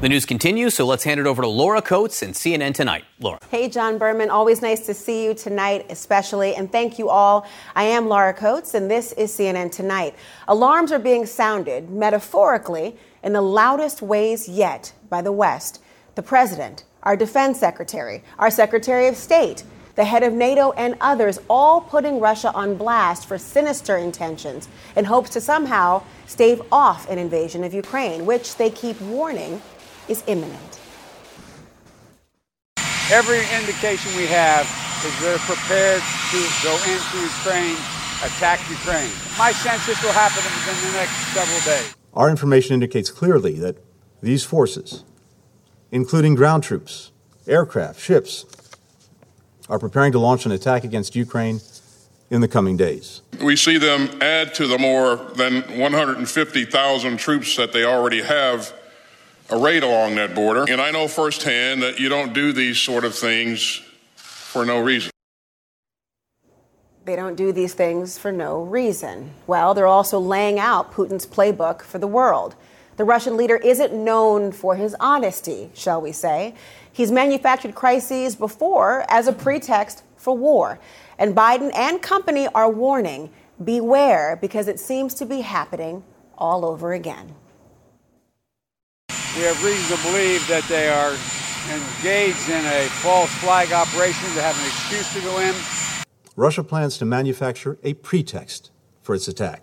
The news continues, so let's hand it over to Laura Coates and CNN Tonight. Laura. Hey, John Berman. Always nice to see you tonight, especially. And thank you all. I am Laura Coates, and this is CNN Tonight. Alarms are being sounded, metaphorically, in the loudest ways yet by the West. The president, our defense secretary, our secretary of state, the head of NATO, and others all putting Russia on blast for sinister intentions in hopes to somehow stave off an invasion of Ukraine, which they keep warning is imminent. Every indication we have is they're prepared to go into Ukraine, attack Ukraine. My sense this will happen within the next several days. Our information indicates clearly that these forces, including ground troops, aircraft, ships, are preparing to launch an attack against Ukraine in the coming days. We see them add to the more than 150,000 troops that they already have arrayed along that border. And I know firsthand that you don't do these sort of things for no reason. They don't do these things for no reason. Well, they're also laying out Putin's playbook for the world. The Russian leader isn't known for his honesty, shall we say. He's manufactured crises before as a pretext for war. And Biden and company are warning beware because it seems to be happening all over again. We have reason to believe that they are engaged in a false flag operation to have an excuse to go in. Russia plans to manufacture a pretext for its attack.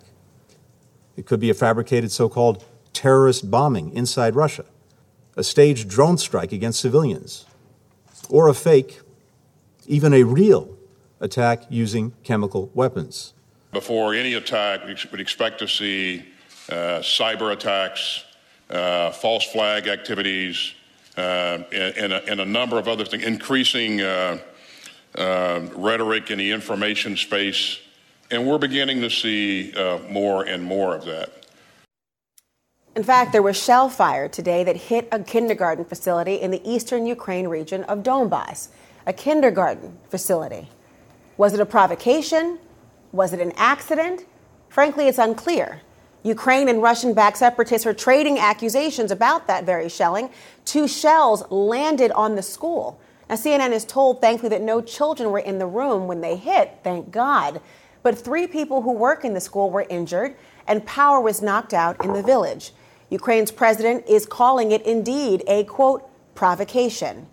It could be a fabricated so called terrorist bombing inside Russia, a staged drone strike against civilians, or a fake, even a real attack using chemical weapons. Before any attack, we would expect to see uh, cyber attacks, uh, false flag activities, uh, and, and, a, and, a, number of other things, increasing uh, uh, rhetoric in the information space. And we're beginning to see uh, more and more of that. In fact, there was shell fire today that hit a kindergarten facility in the eastern Ukraine region of Donbass. A kindergarten facility. Was it a provocation? Was it an accident? Frankly, it's unclear. Ukraine and Russian backed separatists are trading accusations about that very shelling. Two shells landed on the school. Now, CNN is told, thankfully, that no children were in the room when they hit, thank God. But three people who work in the school were injured, and power was knocked out in the village. Ukraine's president is calling it indeed a quote, provocation.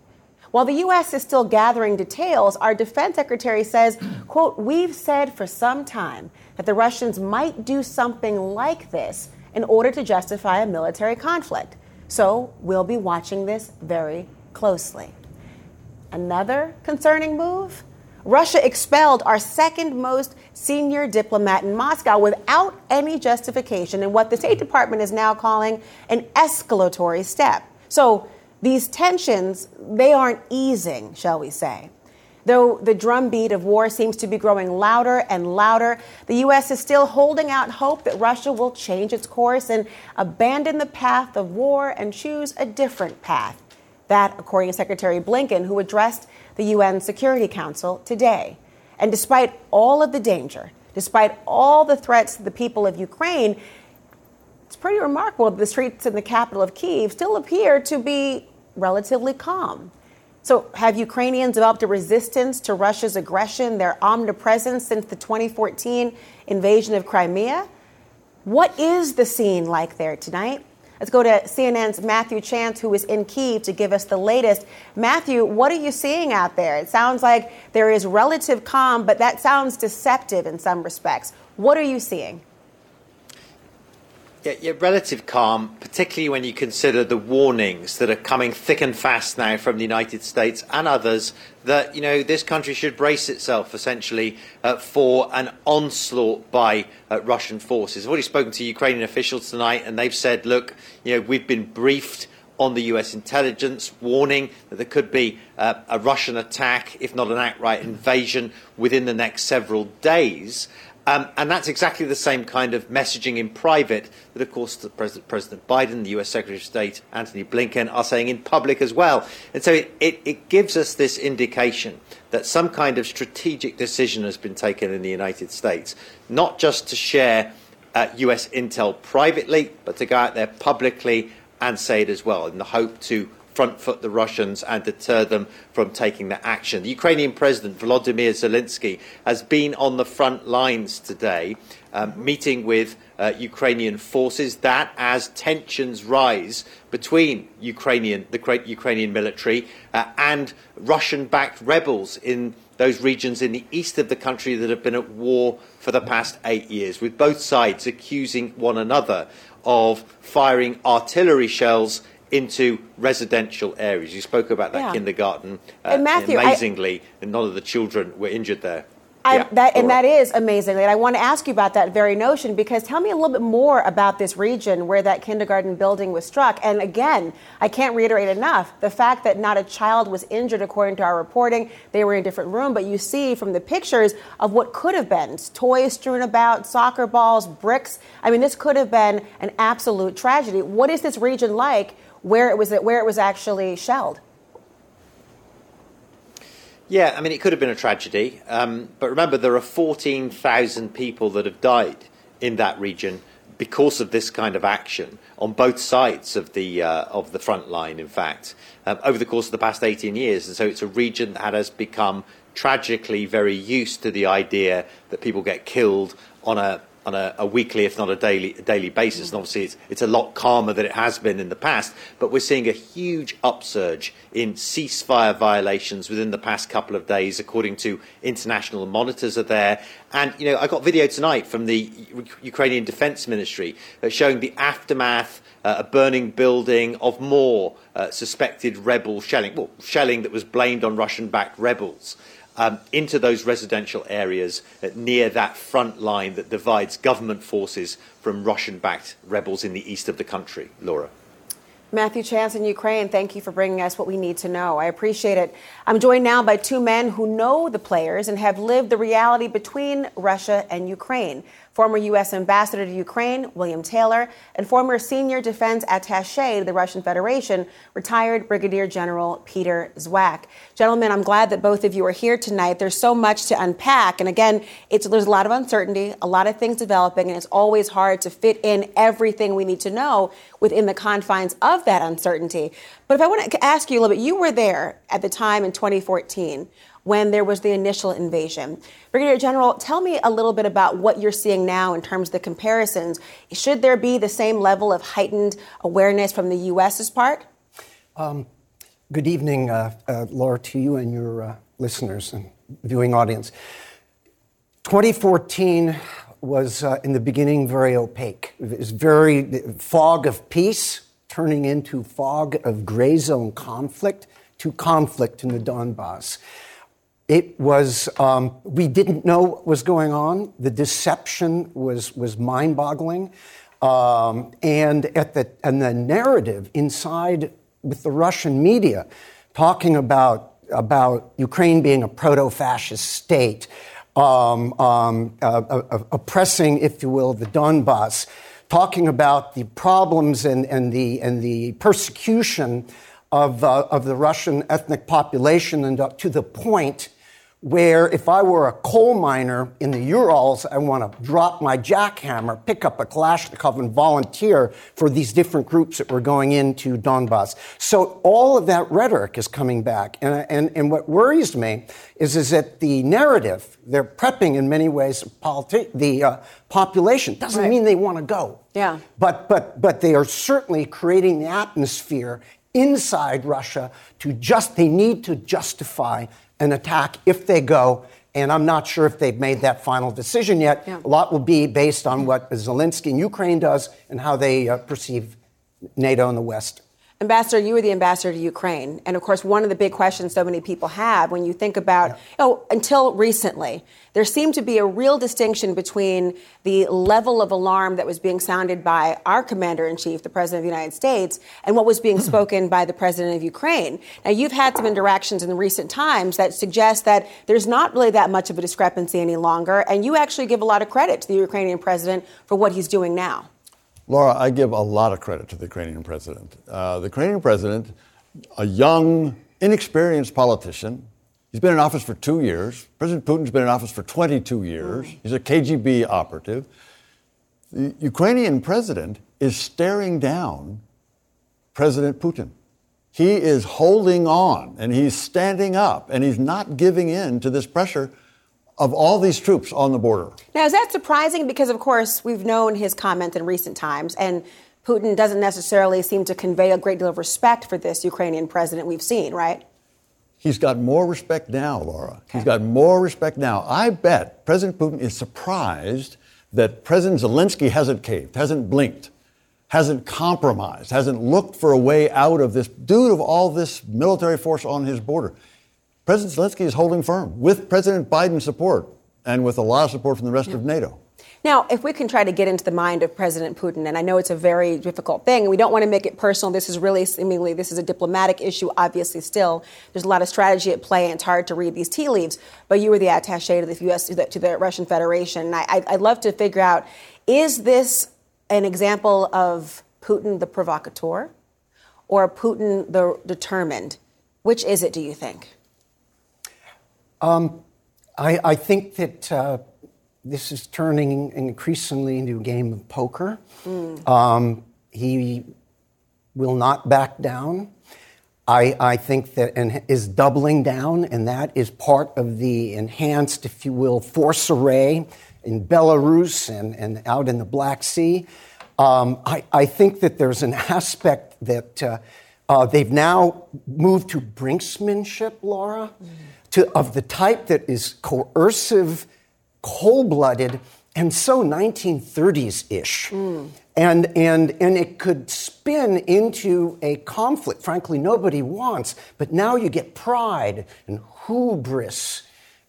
While the U.S. is still gathering details, our defense secretary says, quote, we've said for some time that the Russians might do something like this in order to justify a military conflict. So we'll be watching this very closely. Another concerning move? Russia expelled our second most senior diplomat in Moscow without any justification in what the State Department is now calling an escalatory step. So these tensions, they aren't easing, shall we say. Though the drumbeat of war seems to be growing louder and louder, the U.S. is still holding out hope that Russia will change its course and abandon the path of war and choose a different path. That, according to Secretary Blinken, who addressed the UN Security Council today. And despite all of the danger, despite all the threats to the people of Ukraine, it's pretty remarkable that the streets in the capital of Kiev still appear to be relatively calm. So, have Ukrainians developed a resistance to Russia's aggression, their omnipresence since the 2014 invasion of Crimea? What is the scene like there tonight? Let's go to CNN's Matthew Chance, who is in Kiev, to give us the latest. Matthew, what are you seeing out there? It sounds like there is relative calm, but that sounds deceptive in some respects. What are you seeing? Relative calm, particularly when you consider the warnings that are coming thick and fast now from the United States and others that you know this country should brace itself essentially uh, for an onslaught by uh, Russian forces. I've already spoken to Ukrainian officials tonight, and they've said, look, you know, we've been briefed on the US intelligence, warning that there could be uh, a Russian attack, if not an outright invasion, within the next several days. Um, and that's exactly the same kind of messaging in private that, of course, President, President, Biden, the US Secretary of State, Antony Blinken, are saying in public as well. And so it, it, it gives us this indication that some kind of strategic decision has been taken in the United States, not just to share uh, US intel privately, but to go out there publicly and say it as well in the hope to front foot the Russians and deter them from taking that action. The Ukrainian President Volodymyr Zelensky has been on the front lines today, um, meeting with uh, Ukrainian forces. That, as tensions rise between Ukrainian, the great Ukrainian military uh, and Russian-backed rebels in those regions in the east of the country that have been at war for the past eight years, with both sides accusing one another of firing artillery shells into residential areas. You spoke about that Yeah. kindergarten. Uh, And Matthew, I- amazingly, none of the children were injured there. I, Yeah, that, and that is amazing. And I want to ask you about that very notion because tell me a little bit more about this region where that kindergarten building was struck. And again, I can't reiterate enough the fact that not a child was injured according to our reporting. They were in a different room, but you see from the pictures of what could have been toys strewn about, soccer balls, bricks. I mean, this could have been an absolute tragedy. What is this region like where it was where it was actually shelled? Yeah, I mean, it could have been a tragedy. Um, but remember, there are 14,000 people that have died in that region because of this kind of action on both sides of the, uh, of the front line, in fact, um, over the course of the past 18 years. And so it's a region that has become tragically very used to the idea that people get killed on a on a, a weekly, if not a daily, a daily basis. And obviously, it's, it's a lot calmer than it has been in the past. But we're seeing a huge upsurge in ceasefire violations within the past couple of days, according to international monitors are there. And you know, I got video tonight from the Ukrainian Defense Ministry uh, showing the aftermath. Uh, a burning building of more uh, suspected rebel shelling, well, shelling that was blamed on Russian-backed rebels um, into those residential areas near that front line that divides government forces from Russian backed rebels in the east of the country. Laura. Matthew Chance in Ukraine, thank you for bringing us what we need to know. I appreciate it. I'm joined now by two men who know the players and have lived the reality between Russia and Ukraine. Former U.S. Ambassador to Ukraine, William Taylor, and former senior defense attache to the Russian Federation, retired Brigadier General Peter Zwack. Gentlemen, I'm glad that both of you are here tonight. There's so much to unpack. And again, it's, there's a lot of uncertainty, a lot of things developing, and it's always hard to fit in everything we need to know within the confines of that uncertainty. But if I want to ask you a little bit, you were there at the time in 2014 when there was the initial invasion. Brigadier General, tell me a little bit about what you're seeing now in terms of the comparisons. Should there be the same level of heightened awareness from the U.S.'s part? Good evening, uh, uh, Laura, to you and your uh, listeners and viewing audience. 2014 was, uh, in the beginning, very opaque. It was very fog of peace turning into fog of gray zone conflict to conflict in the Donbass. It was, um, we didn't know what was going on. The deception was, was mind boggling. Um, and, at the, and the narrative inside with the Russian media talking about, about Ukraine being a proto fascist state, um, um, uh, uh, oppressing, if you will, the Donbass, talking about the problems and, and, the, and the persecution of, uh, of the Russian ethnic population, and to the point where if I were a coal miner in the Urals, I want to drop my jackhammer, pick up a Kalashnikov, and volunteer for these different groups that were going into Donbass. So all of that rhetoric is coming back. And, and, and what worries me is, is that the narrative, they're prepping in many ways politi- the uh, population. Doesn't Right. mean they want to go. Yeah. But, but, but they are certainly creating the atmosphere inside Russia to just, they need to justify an attack if they go. And I'm not sure if they've made that final decision yet. Yeah. A lot will be based on what Zelensky in Ukraine does and how they uh, perceive NATO and the West. Ambassador, you were the ambassador to Ukraine. And of course, one of the big questions so many people have when you think about, you oh, know, until recently, there seemed to be a real distinction between the level of alarm that was being sounded by our commander in chief, the president of the United States, and what was being spoken by the president of Ukraine. Now, you've had some interactions in recent times that suggest that there's not really that much of a discrepancy any longer. And you actually give a lot of credit to the Ukrainian president for what he's doing now. Laura, I give a lot of credit to the Ukrainian president. Uh, the Ukrainian president, a young, inexperienced politician, he's been in office for two years. President Putin's been in office for 22 years. He's a KGB operative. The Ukrainian president is staring down President Putin. He is holding on and he's standing up and he's not giving in to this pressure of all these troops on the border. Now, is that surprising? Because, of course, we've known his comments in recent times, and Putin doesn't necessarily seem to convey a great deal of respect for this Ukrainian president we've seen, right? He's got more respect now, Laura. Okay. He's got more respect now. I bet President Putin is surprised that President Zelensky hasn't caved, hasn't blinked hasn't compromised, hasn't looked for a way out of this, due to all this military force on his border. President Zelensky is holding firm with President Biden's support and with a lot of support from the rest yeah. of NATO. Now, if we can try to get into the mind of President Putin, and I know it's a very difficult thing, and we don't want to make it personal. This is really seemingly this is a diplomatic issue. Obviously, still there's a lot of strategy at play, and it's hard to read these tea leaves. But you were the attaché to the U.S. to the, to the Russian Federation, and I, I'd love to figure out: is this an example of Putin the provocateur or Putin the determined? Which is it, do you think? Um, I, I, think that uh, this is turning increasingly into a game of poker. Mm. Um, he will not back down. I, I, think that and is doubling down, and that is part of the enhanced, if you will, force array in Belarus and, and out in the Black Sea. Um, I, I, think that there's an aspect that uh, uh, they've now moved to brinksmanship, Laura, mm. To, of the type that is coercive, cold blooded, and so 1930s ish. Mm. And, and, and it could spin into a conflict, frankly, nobody wants. But now you get pride and hubris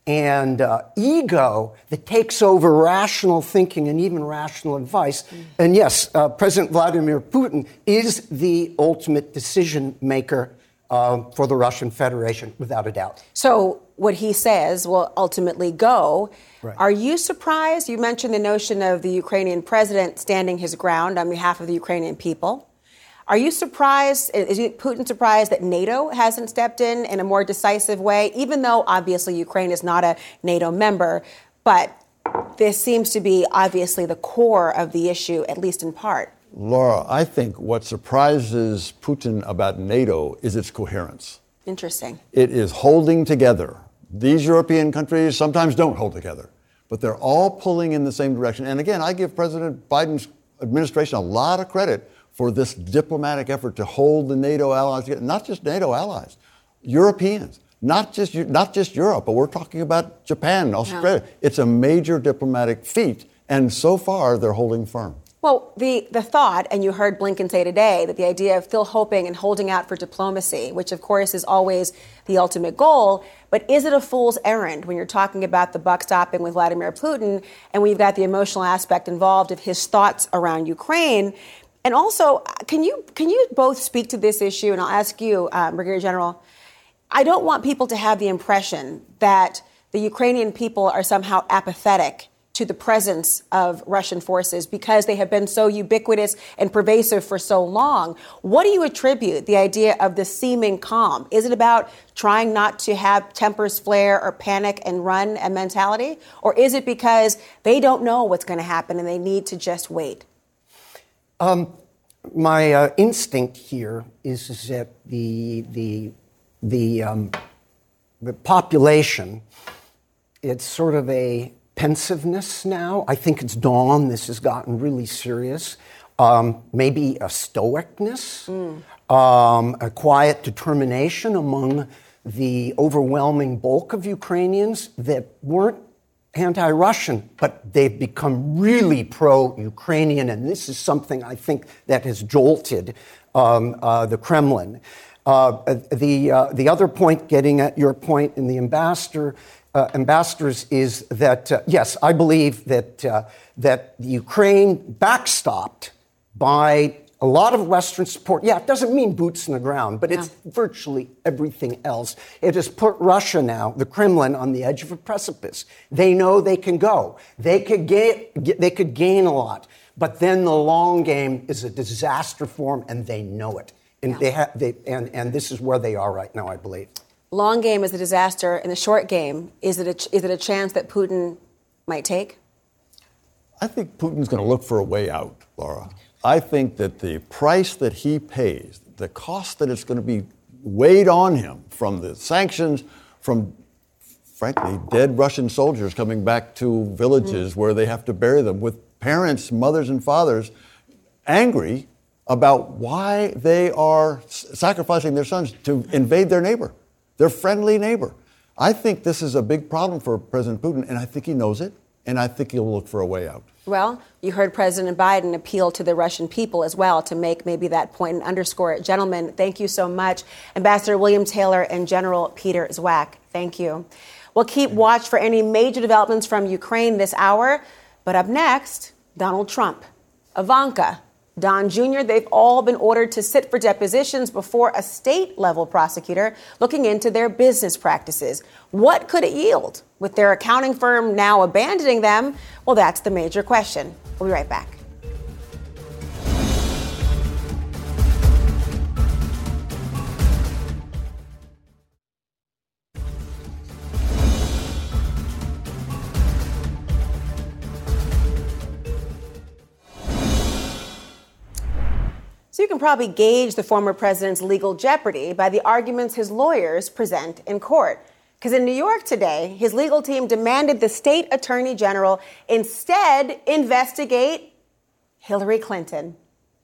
and uh, ego that takes over rational thinking and even rational advice. Mm. And yes, uh, President Vladimir Putin is the ultimate decision maker uh, for the Russian Federation, without a doubt. So, what he says will ultimately go. Right. Are you surprised? You mentioned the notion of the Ukrainian president standing his ground on behalf of the Ukrainian people. Are you surprised? Is Putin surprised that NATO hasn't stepped in in a more decisive way, even though obviously Ukraine is not a NATO member? But this seems to be obviously the core of the issue, at least in part. Laura, I think what surprises Putin about NATO is its coherence. Interesting. It is holding together. These European countries sometimes don't hold together, but they're all pulling in the same direction. And again, I give President Biden's administration a lot of credit for this diplomatic effort to hold the NATO allies together, not just NATO allies, Europeans, not just, not just Europe, but we're talking about Japan, Australia. Yeah. It's a major diplomatic feat, and so far they're holding firm. Well, the, the thought, and you heard Blinken say today, that the idea of still hoping and holding out for diplomacy, which of course is always the ultimate goal, but is it a fool's errand when you're talking about the buck stopping with Vladimir Putin and you've got the emotional aspect involved of his thoughts around Ukraine? And also, can you can you both speak to this issue? And I'll ask you, uh, Brigadier General. I don't want people to have the impression that the Ukrainian people are somehow apathetic to the presence of Russian forces because they have been so ubiquitous and pervasive for so long. What do you attribute the idea of the seeming calm? Is it about trying not to have tempers flare or panic and run a mentality? Or is it because they don't know what's going to happen and they need to just wait? Um, my uh, instinct here is, is, that the the the um, the population it's sort of a pensiveness now. I think it's dawn. This has gotten really serious. Um, maybe a stoicness, mm. um, a quiet determination among the overwhelming bulk of Ukrainians that weren't anti Russian, but they've become really pro Ukrainian, and this is something I think that has jolted um, uh, the Kremlin. Uh, the, uh, the other point, getting at your point in the ambassador, uh, ambassadors, is that, uh, yes, I believe that, uh, that Ukraine backstopped by a lot of Western support. Yeah, it doesn't mean boots on the ground, but it's virtually everything else. It has put Russia now, the Kremlin, on the edge of a precipice. They know they can go. They could gain, they could gain a lot, but then the long game is a disaster for them, and they know it. And, yeah. they ha- they, and, and this is where they are right now, I believe. Long game is a disaster, and the short game, is it a, is it a chance that Putin might take? I think Putin's going to look for a way out, Laura. I think that the price that he pays, the cost that it's going to be weighed on him from the sanctions, from frankly, dead Russian soldiers coming back to villages mm-hmm. where they have to bury them, with parents, mothers, and fathers angry about why they are sacrificing their sons to invade their neighbor, their friendly neighbor. I think this is a big problem for President Putin, and I think he knows it, and I think he'll look for a way out. Well, you heard President Biden appeal to the Russian people as well to make maybe that point and underscore it. Gentlemen, thank you so much. Ambassador William Taylor and General Peter Zwack, thank you. We'll keep watch for any major developments from Ukraine this hour. But up next, Donald Trump, Ivanka, Don Jr., they've all been ordered to sit for depositions before a state level prosecutor looking into their business practices. What could it yield? With their accounting firm now abandoning them? Well, that's the major question. We'll be right back. Can probably gauge the former president's legal jeopardy by the arguments his lawyers present in court. Because in New York today, his legal team demanded the state attorney general instead investigate Hillary Clinton.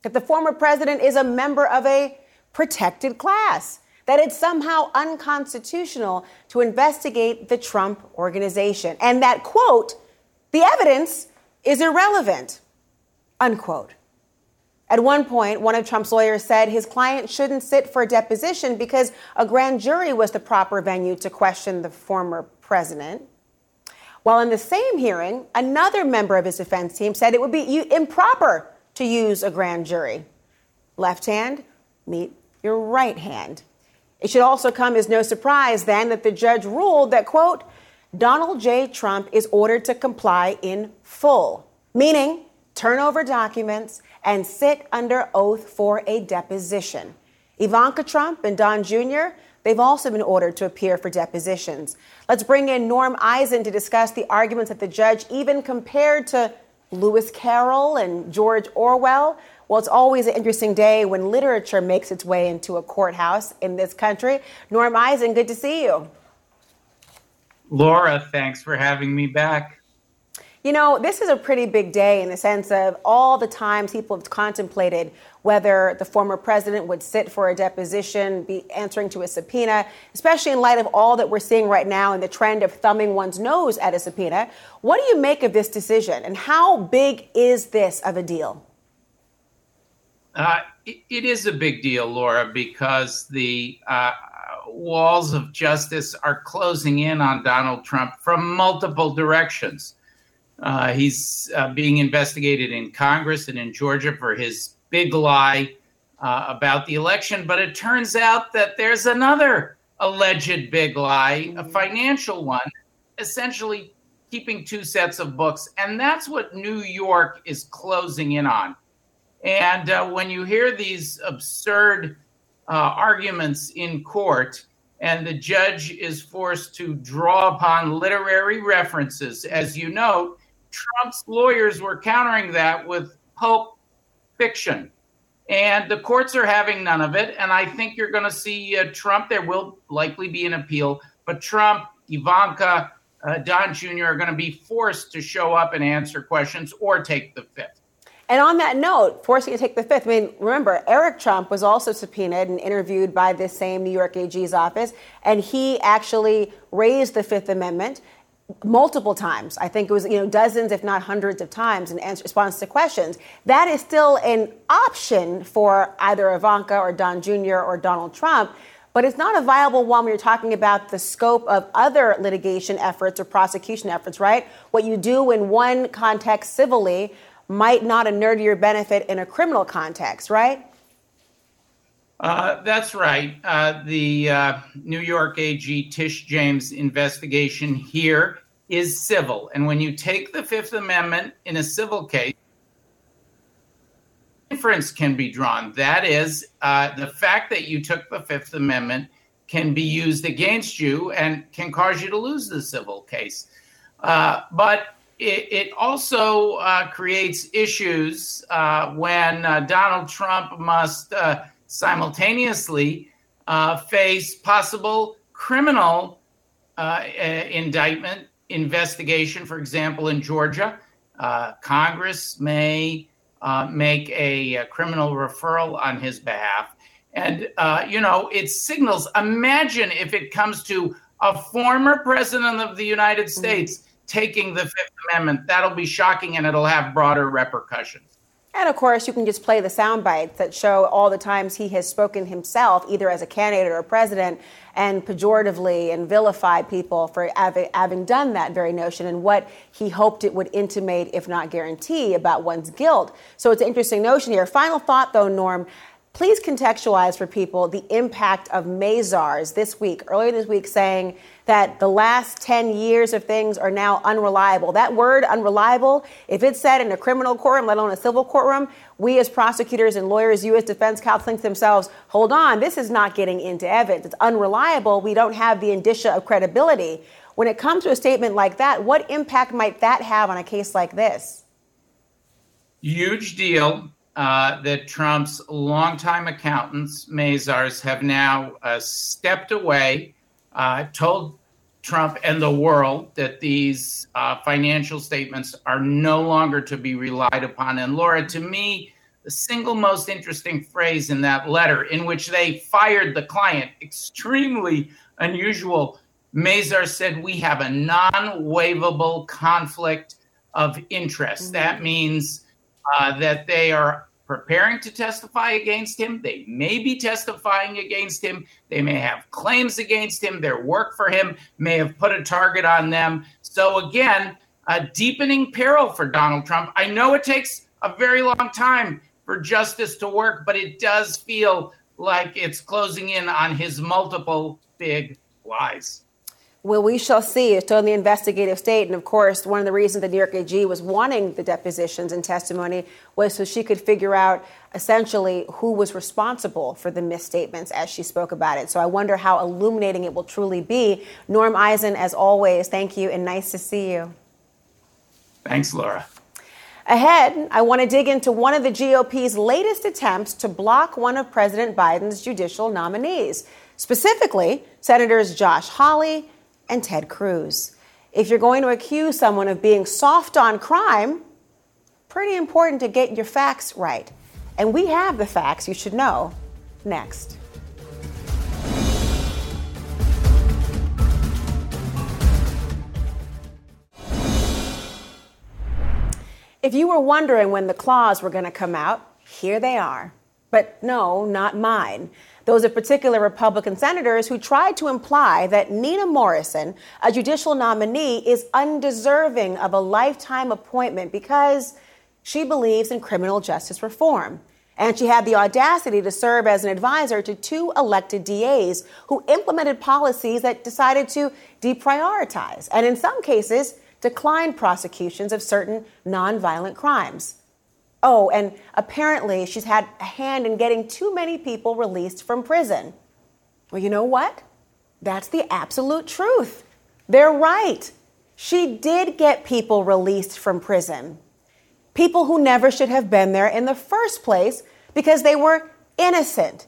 That the former president is a member of a protected class. That it's somehow unconstitutional to investigate the Trump organization. And that, quote, the evidence is irrelevant, unquote. At one point, one of Trump's lawyers said his client shouldn't sit for a deposition because a grand jury was the proper venue to question the former president. While in the same hearing, another member of his defense team said it would be improper to use a grand jury. Left hand, meet your right hand. It should also come as no surprise then that the judge ruled that, quote, Donald J. Trump is ordered to comply in full, meaning turn over documents and sit under oath for a deposition. Ivanka Trump and Don Jr., they've also been ordered to appear for depositions. Let's bring in Norm Eisen to discuss the arguments that the judge even compared to Lewis Carroll and George Orwell. Well, it's always an interesting day when literature makes its way into a courthouse in this country. Norm Eisen, good to see you. Laura, thanks for having me back. You know, this is a pretty big day in the sense of all the times people have contemplated whether the former president would sit for a deposition, be answering to a subpoena, especially in light of all that we're seeing right now and the trend of thumbing one's nose at a subpoena. What do you make of this decision, and how big is this of a deal? Uh, it, it is a big deal, Laura, because the uh, walls of justice are closing in on Donald Trump from multiple directions. Uh, he's uh, being investigated in Congress and in Georgia for his big lie uh, about the election. But it turns out that there's another alleged big lie, a financial one, essentially keeping two sets of books. And that's what New York is closing in on. And uh, when you hear these absurd uh, arguments in court, and the judge is forced to draw upon literary references, as you note, Trump's lawyers were countering that with pulp fiction. And the courts are having none of it. And I think you're going to see uh, Trump. There will likely be an appeal, but Trump, Ivanka, uh, Don Jr. are going to be forced to show up and answer questions or take the fifth. And on that note, forcing to take the fifth, I mean, remember, Eric Trump was also subpoenaed and interviewed by this same New York AG's office, and he actually raised the Fifth Amendment multiple times. I think it was, you know, dozens, if not hundreds of times in answer, response to questions. That is still an option for either Ivanka or Don Jr. or Donald Trump. But it's not a viable one when you're talking about the scope of other litigation efforts or prosecution efforts, right? What you do in one context civilly might not inure to your benefit in a criminal context, right? Uh, that's right. Uh, the uh, New York AG Tish James investigation here is civil. And when you take the Fifth Amendment in a civil case, inference can be drawn. That is, uh, the fact that you took the Fifth Amendment can be used against you and can cause you to lose the civil case. Uh, but it, it also creates issues when Donald Trump must simultaneously uh, face possible criminal uh, indictment investigation. For example, in Georgia, uh, Congress may uh, make a, a, criminal referral on his behalf. And, uh, you know, it signals imagine if it comes to a former president of the United mm-hmm. States taking the Fifth Amendment. That'll be shocking and it'll have broader repercussions. And of course, you can just play the sound bites that show all the times he has spoken himself, either as a candidate or a president, and pejoratively and vilified people for having done that very notion and what he hoped it would intimate, if not guarantee, about one's guilt. So it's an interesting notion here. Final thought, though, Norm. Please contextualize for people the impact of Mazars this week, earlier this week, saying that the last 10 years of things are now unreliable. That word, unreliable, if it's said in a criminal courtroom, let alone a civil courtroom, we as prosecutors and lawyers, U.S. defense counsel themselves, hold on, this is not getting into evidence. It's unreliable. We don't have the indicia of credibility. When it comes to a statement like that, what impact might that have on a case like this? Huge deal uh, that Trump's longtime accountants, Mazars, have now uh, stepped away, uh, told Trump and the world that these uh, financial statements are no longer to be relied upon. And Laura, to me, the single most interesting phrase in that letter, in which they fired the client, extremely unusual. Mazar said, We have a non waivable conflict of interest. Mm-hmm. That means uh, that they are preparing to testify against him. They may be testifying against him. They may have claims against him. Their work for him may have put a target on them. So, again, a deepening peril for Donald Trump. I know it takes a very long time for justice to work, but it does feel like it's closing in on his multiple big lies. Well, we shall see. It's still in the investigative state. And of course, one of the reasons the New York AG was wanting the depositions and testimony was so she could figure out essentially who was responsible for the misstatements as she spoke about it. So I wonder how illuminating it will truly be. Norm Eisen, as always, thank you and nice to see you. Thanks, Laura. Ahead, I want to dig into one of the GOP's latest attempts to block one of President Biden's judicial nominees, specifically Senators Josh Hawley and Ted Cruz. If you're going to accuse someone of being soft on crime, pretty important to get your facts right. And we have the facts you should know next. If you were wondering when the claws were going to come out, here they are. But no, not mine. Those are particular Republican senators who tried to imply that Nina Morrison, a judicial nominee, is undeserving of a lifetime appointment because she believes in criminal justice reform. And she had the audacity to serve as an advisor to two elected DAs who implemented policies that decided to deprioritize and, in some cases, decline prosecutions of certain nonviolent crimes. Oh, and apparently she's had a hand in getting too many people released from prison. Well, you know what? That's the absolute truth. They're right. She did get people released from prison. People who never should have been there in the first place because they were innocent.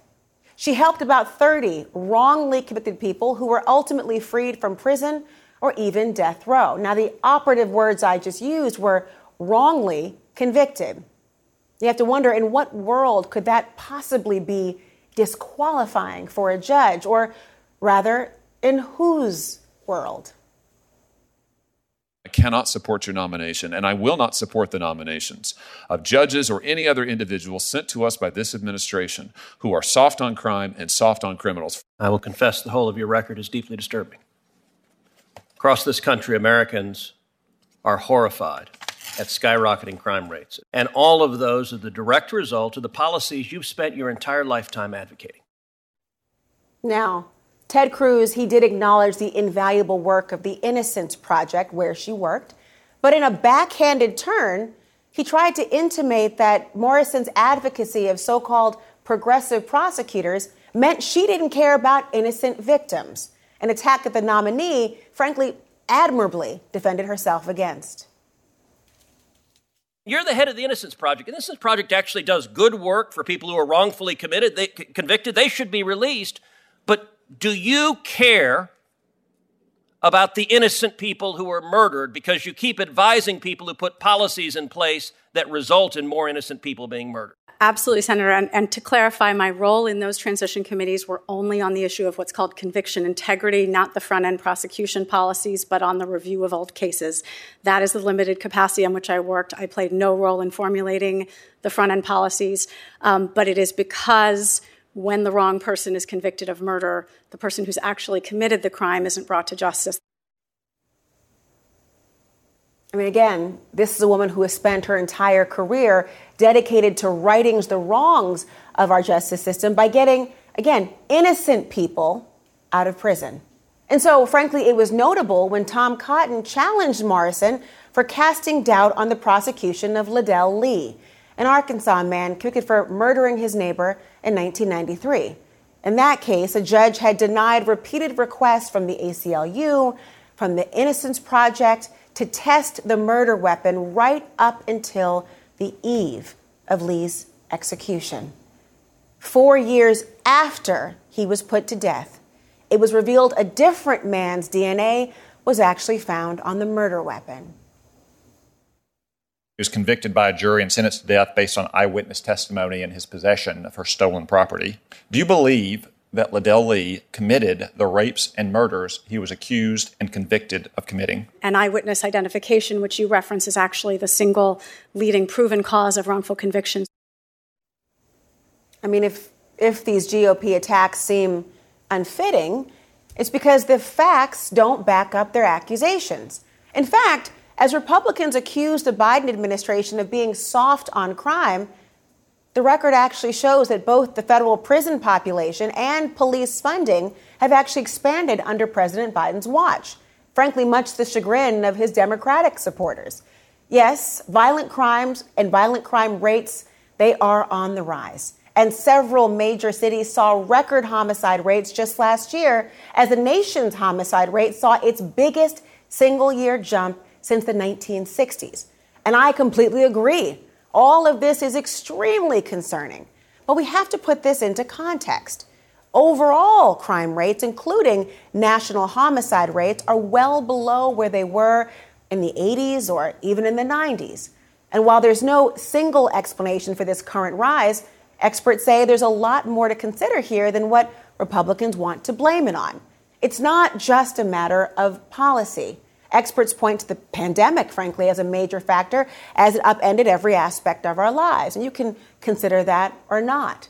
She helped about 30 wrongly convicted people who were ultimately freed from prison or even death row. Now, the operative words I just used were wrongly convicted. You have to wonder in what world could that possibly be disqualifying for a judge, or rather, in whose world? I cannot support your nomination, and I will not support the nominations of judges or any other individuals sent to us by this administration who are soft on crime and soft on criminals. I will confess the whole of your record is deeply disturbing. Across this country, Americans are horrified at skyrocketing crime rates. And all of those are the direct result of the policies you've spent your entire lifetime advocating. Now, Ted Cruz, he did acknowledge the invaluable work of the Innocence Project, where she worked. But in a backhanded turn, he tried to intimate that Morrison's advocacy of so called progressive prosecutors meant she didn't care about innocent victims, an attack that the nominee, frankly, admirably defended herself against. You're the head of the Innocence Project. Innocence Project actually does good work for people who are wrongfully committed, they, convicted. They should be released. But do you care about the innocent people who are murdered because you keep advising people who put policies in place that result in more innocent people being murdered? Absolutely, Senator. And, and, to clarify, my role in those transition committees were only on the issue of what's called conviction integrity, not the front end prosecution policies, but on the review of old cases. That is the limited capacity on which I worked. I played no role in formulating the front end policies, um, but it is because when the wrong person is convicted of murder, the person who's actually committed the crime isn't brought to justice. I mean, again, this is a woman who has spent her entire career dedicated to righting the wrongs of our justice system by getting, again, innocent people out of prison. And so, frankly, it was notable when Tom Cotton challenged Morrison for casting doubt on the prosecution of Ledell Lee, an Arkansas man convicted for murdering his neighbor in 1993. In that case, a judge had denied repeated requests from the ACLU, from the Innocence Project, to test the murder weapon right up until the eve of Lee's execution. Four years after he was put to death, it was revealed a different man's DNA was actually found on the murder weapon. He was convicted by a jury and sentenced to death based on eyewitness testimony and his possession of her stolen property. Do you believe that Ledell Lee committed the rapes and murders he was accused and convicted of committing. And eyewitness identification, which you reference, is actually the single leading proven cause of wrongful convictions. I mean, if, if these GOP attacks seem unfitting, it's because the facts don't back up their accusations. In fact, as Republicans accuse the Biden administration of being soft on crime, the record actually shows that both the federal prison population and police funding have actually expanded under President Biden's watch, frankly, much to the chagrin of his Democratic supporters. Yes, violent crimes and violent crime rates, they are on the rise. And several major cities saw record homicide rates just last year as the nation's homicide rate saw its biggest single year jump since the 1960s. And I completely agree. All of this is extremely concerning. But we have to put this into context. Overall crime rates, including national homicide rates, are well below where they were in the 80s or even in the 90s. And while there's no single explanation for this current rise, experts say there's a lot more to consider here than what Republicans want to blame it on. It's not just a matter of policy. Experts point to the pandemic, frankly, as a major factor as it upended every aspect of our lives. And you can consider that or not.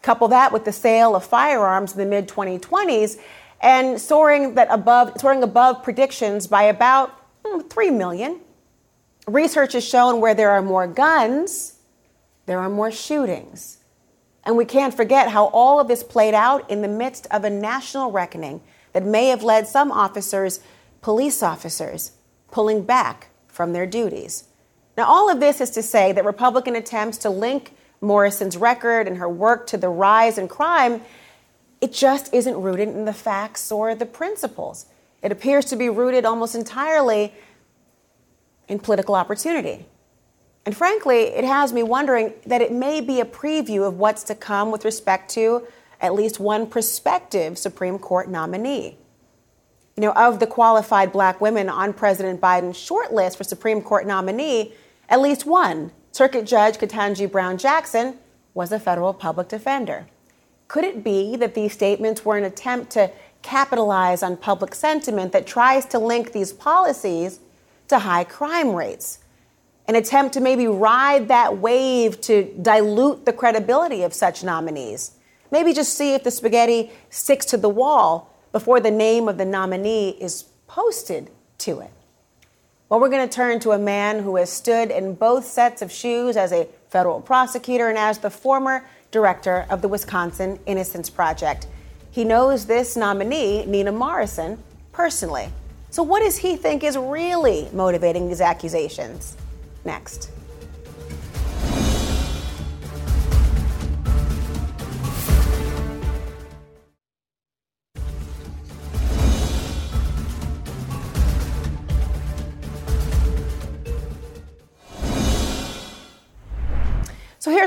Couple that with the sale of firearms in the mid 2020s and soaring that above soaring above predictions by about hmm, 3 million. Research has shown where there are more guns, there are more shootings. And we can't forget how all of this played out in the midst of a national reckoning that may have led some officers police officers pulling back from their duties. Now, all of this is to say that Republican attempts to link Morrison's record and her work to the rise in crime, it just isn't rooted in the facts or the principles. It appears to be rooted almost entirely in political opportunity. And frankly, it has me wondering that it may be a preview of what's to come with respect to at least one prospective Supreme Court nominee you know, of the qualified black women on President Biden's shortlist for Supreme Court nominee, at least one, Circuit Judge Ketanji Brown Jackson, was a federal public defender. Could it be that these statements were an attempt to capitalize on public sentiment that tries to link these policies to high crime rates? An attempt to maybe ride that wave to dilute the credibility of such nominees? Maybe just see if the spaghetti sticks to the wall before the name of the nominee is posted to it. Well, we're going to turn to a man who has stood in both sets of shoes as a federal prosecutor and as the former director of the Wisconsin Innocence Project. He knows this nominee, Nina Morrison, personally. So, what does he think is really motivating these accusations? Next.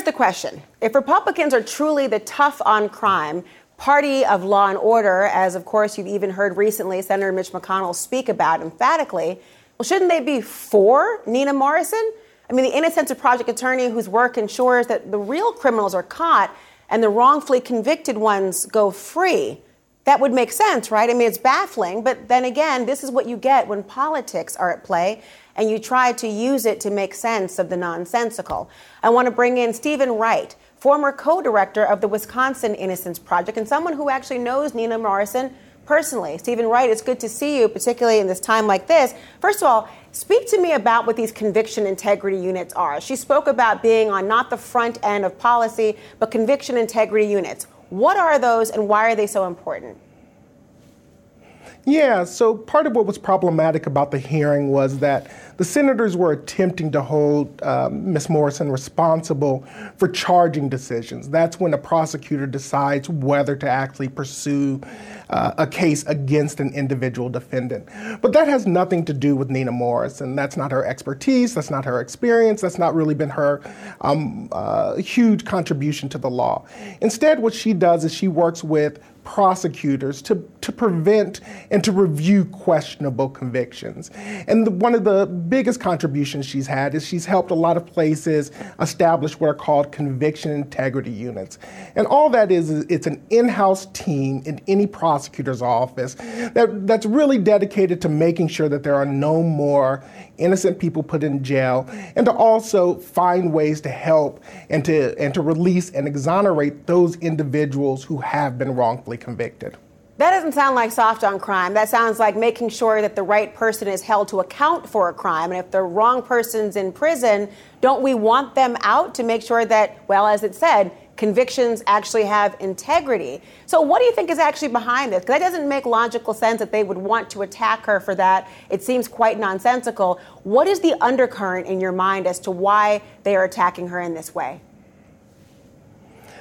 The question If Republicans are truly the tough on crime, party of law and order, as of course you've even heard recently Senator Mitch McConnell speak about emphatically, well, shouldn't they be for Nina Morrison? I mean, the Innocence Project attorney whose work ensures that the real criminals are caught and the wrongfully convicted ones go free. That would make sense, right? I mean, it's baffling, but then again, this is what you get when politics are at play and you try to use it to make sense of the nonsensical. I want to bring in Stephen Wright, former co director of the Wisconsin Innocence Project, and someone who actually knows Nina Morrison personally. Stephen Wright, it's good to see you, particularly in this time like this. First of all, speak to me about what these conviction integrity units are. She spoke about being on not the front end of policy, but conviction integrity units. What are those and why are they so important? Yeah, so part of what was problematic about the hearing was that the senators were attempting to hold uh, Ms. Morrison responsible for charging decisions. That's when a prosecutor decides whether to actually pursue uh, a case against an individual defendant. But that has nothing to do with Nina Morrison. That's not her expertise, that's not her experience, that's not really been her um, uh, huge contribution to the law. Instead, what she does is she works with prosecutors to, to prevent and to review questionable convictions. And the, one of the biggest contributions she's had is she's helped a lot of places establish what are called conviction integrity units. And all that is, is it's an in-house team in any prosecutor's office that, that's really dedicated to making sure that there are no more innocent people put in jail and to also find ways to help and to and to release and exonerate those individuals who have been wrongfully convicted. That doesn't sound like soft on crime. That sounds like making sure that the right person is held to account for a crime. And if the wrong person's in prison, don't we want them out to make sure that, well, as it said, convictions actually have integrity. So, what do you think is actually behind this? Because that doesn't make logical sense that they would want to attack her for that. It seems quite nonsensical. What is the undercurrent in your mind as to why they are attacking her in this way?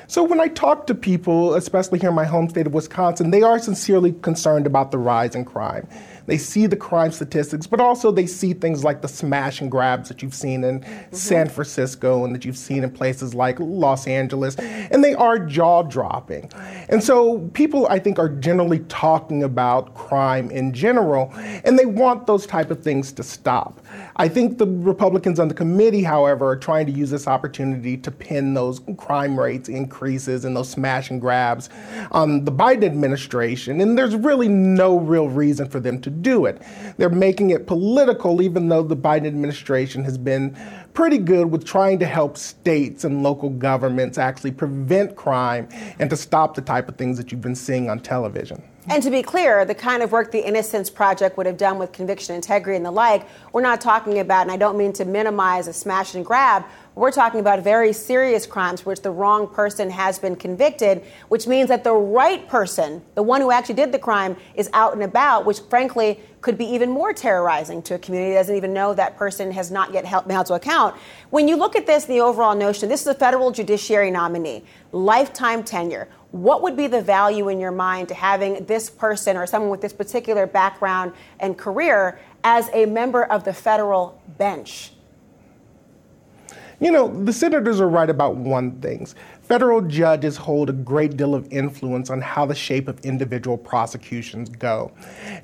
So when I talk to people, especially here in my home state of Wisconsin, they are sincerely concerned about the rise in crime. They see the crime statistics, but also they see things like the smash and grabs that you've seen in mm-hmm. San Francisco and that you've seen in places like Los Angeles, and they are jaw dropping. And so people, I think, are generally talking about crime in general, and they want those type of things to stop. I think the Republicans on the committee, however, are trying to use this opportunity to pin those crime rates increases and those smash and grabs on the Biden administration, and there's really no real reason for them to do it. They're making it political, even though the Biden administration has been pretty good with trying to help states and local governments actually prevent crime and to stop the type of things that you've been seeing on television. And to be clear, the kind of work the Innocence Project would have done with conviction integrity and the like, we're not talking about, and I don't mean to minimize a smash and grab, we're talking about very serious crimes which the wrong person has been convicted, which means that the right person, the one who actually did the crime, is out and about, which frankly could be even more terrorizing to a community that doesn't even know that person has not yet held, held to account. When you look at this, the overall notion, this is a federal judiciary nominee, lifetime tenure what would be the value in your mind to having this person or someone with this particular background and career as a member of the federal bench? You know, the senators are right about one thing. Federal judges hold a great deal of influence on how the shape of individual prosecutions go.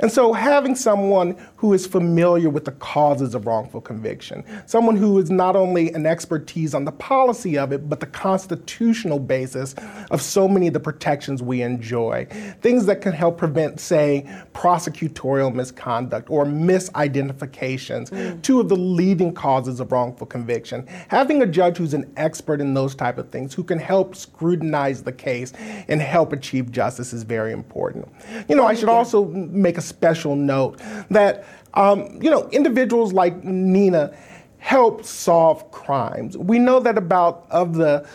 And so, having someone who is familiar with the causes of wrongful conviction, someone who is not only an expertise on the policy of it, but the constitutional basis of so many of the protections we enjoy, things that can help prevent, say, prosecutorial misconduct or misidentifications, mm. two of the leading causes of wrongful conviction. Having a judge who's an expert in those type of things, who can help scrutinize the case and help achieve justice is very important. You know, I should also make a special note that, um, you know, individuals like Nina help solve crimes. We know that about of the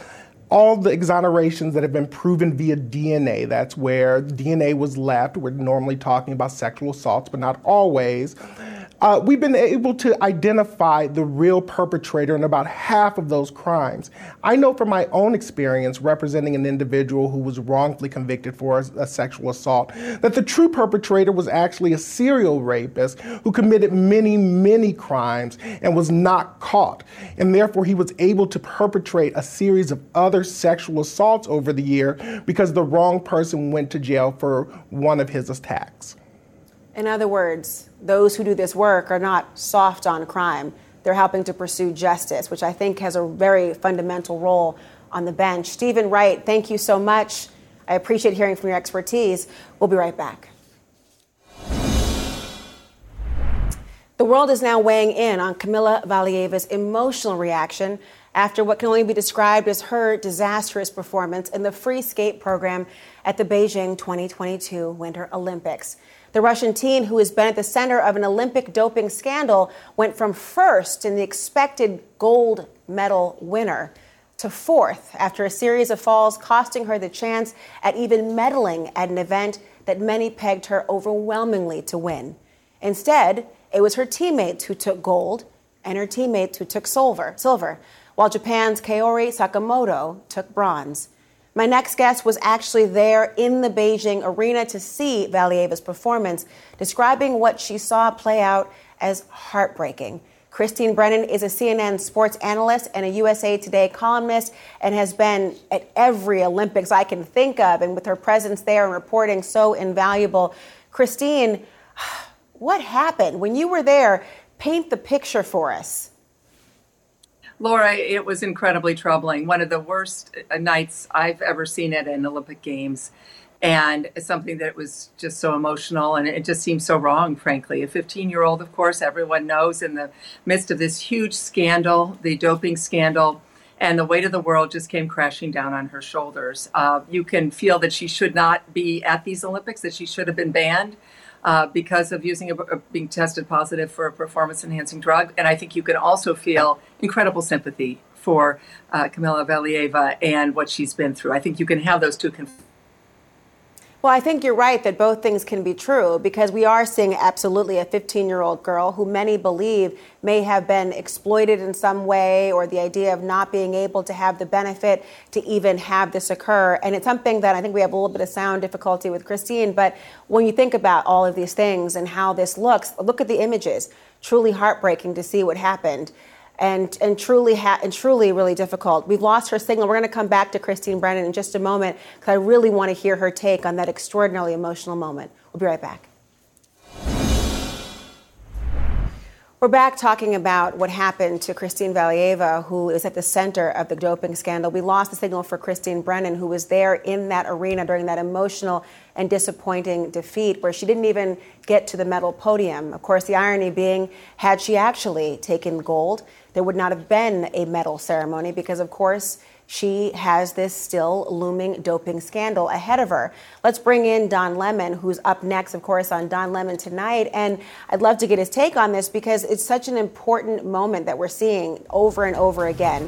all the exonerations that have been proven via DNA, that's where DNA was left. We're normally talking about sexual assaults, but not always. Uh, we've been able to identify the real perpetrator in about half of those crimes. I know from my own experience representing an individual who was wrongfully convicted for a, a sexual assault that the true perpetrator was actually a serial rapist who committed many, many crimes and was not caught. And therefore, he was able to perpetrate a series of other sexual assaults over the year because the wrong person went to jail for one of his attacks. In other words, those who do this work are not soft on crime. They're helping to pursue justice, which I think has a very fundamental role on the bench. Stephen Wright, thank you so much. I appreciate hearing from your expertise. We'll be right back. The world is now weighing in on Kamila Valieva's emotional reaction after what can only be described as her disastrous performance in the free skate program at the Beijing 2022 Winter Olympics. The Russian teen, who has been at the center of an Olympic doping scandal, went from first in the expected gold medal winner to fourth after a series of falls costing her the chance at even medaling at an event that many pegged her overwhelmingly to win. Instead, it was her teammates who took gold and her teammates who took silver, silver while Japan's Kaori Sakamoto took bronze. My next guest was actually there in the Beijing arena to see Valieva's performance, describing what she saw play out as heartbreaking. Christine Brennan is a CNN sports analyst and a USA Today columnist and has been at every Olympics I can think of. And with her presence there and reporting, so invaluable. Christine, what happened when you were there? Paint the picture for us. Laura, it was incredibly troubling. One of the worst uh, nights I've ever seen at an Olympic Games. And something that was just so emotional and it just seemed so wrong, frankly. A 15 year old, of course, everyone knows in the midst of this huge scandal, the doping scandal, and the weight of the world just came crashing down on her shoulders. Uh, you can feel that she should not be at these Olympics, that she should have been banned uh, because of using a, being tested positive for a performance enhancing drug. And I think you can also feel incredible sympathy for uh, Valieva and what she's been through. I think you can have those two. Conf- well, I think you're right that both things can be true because we are seeing absolutely a 15 year old girl who many believe may have been exploited in some way or the idea of not being able to have the benefit to even have this occur. And it's something that I think we have a little bit of sound difficulty with Christine. But when you think about all of these things and how this looks, look at the images. Truly heartbreaking to see what happened and and truly ha- and truly really difficult. We've lost her signal. We're going to come back to Christine Brennan in just a moment because I really want to hear her take on that extraordinarily emotional moment. We'll be right back. We're back talking about what happened to Christine Valieva, who is at the center of the doping scandal. We lost the signal for Christine Brennan, who was there in that arena during that emotional and disappointing defeat, where she didn't even get to the medal podium. Of course, the irony being, had she actually taken gold, there would not have been a medal ceremony because, of course, she has this still looming doping scandal ahead of her. Let's bring in Don Lemon, who's up next, of course, on Don Lemon tonight. And I'd love to get his take on this because it's such an important moment that we're seeing over and over again.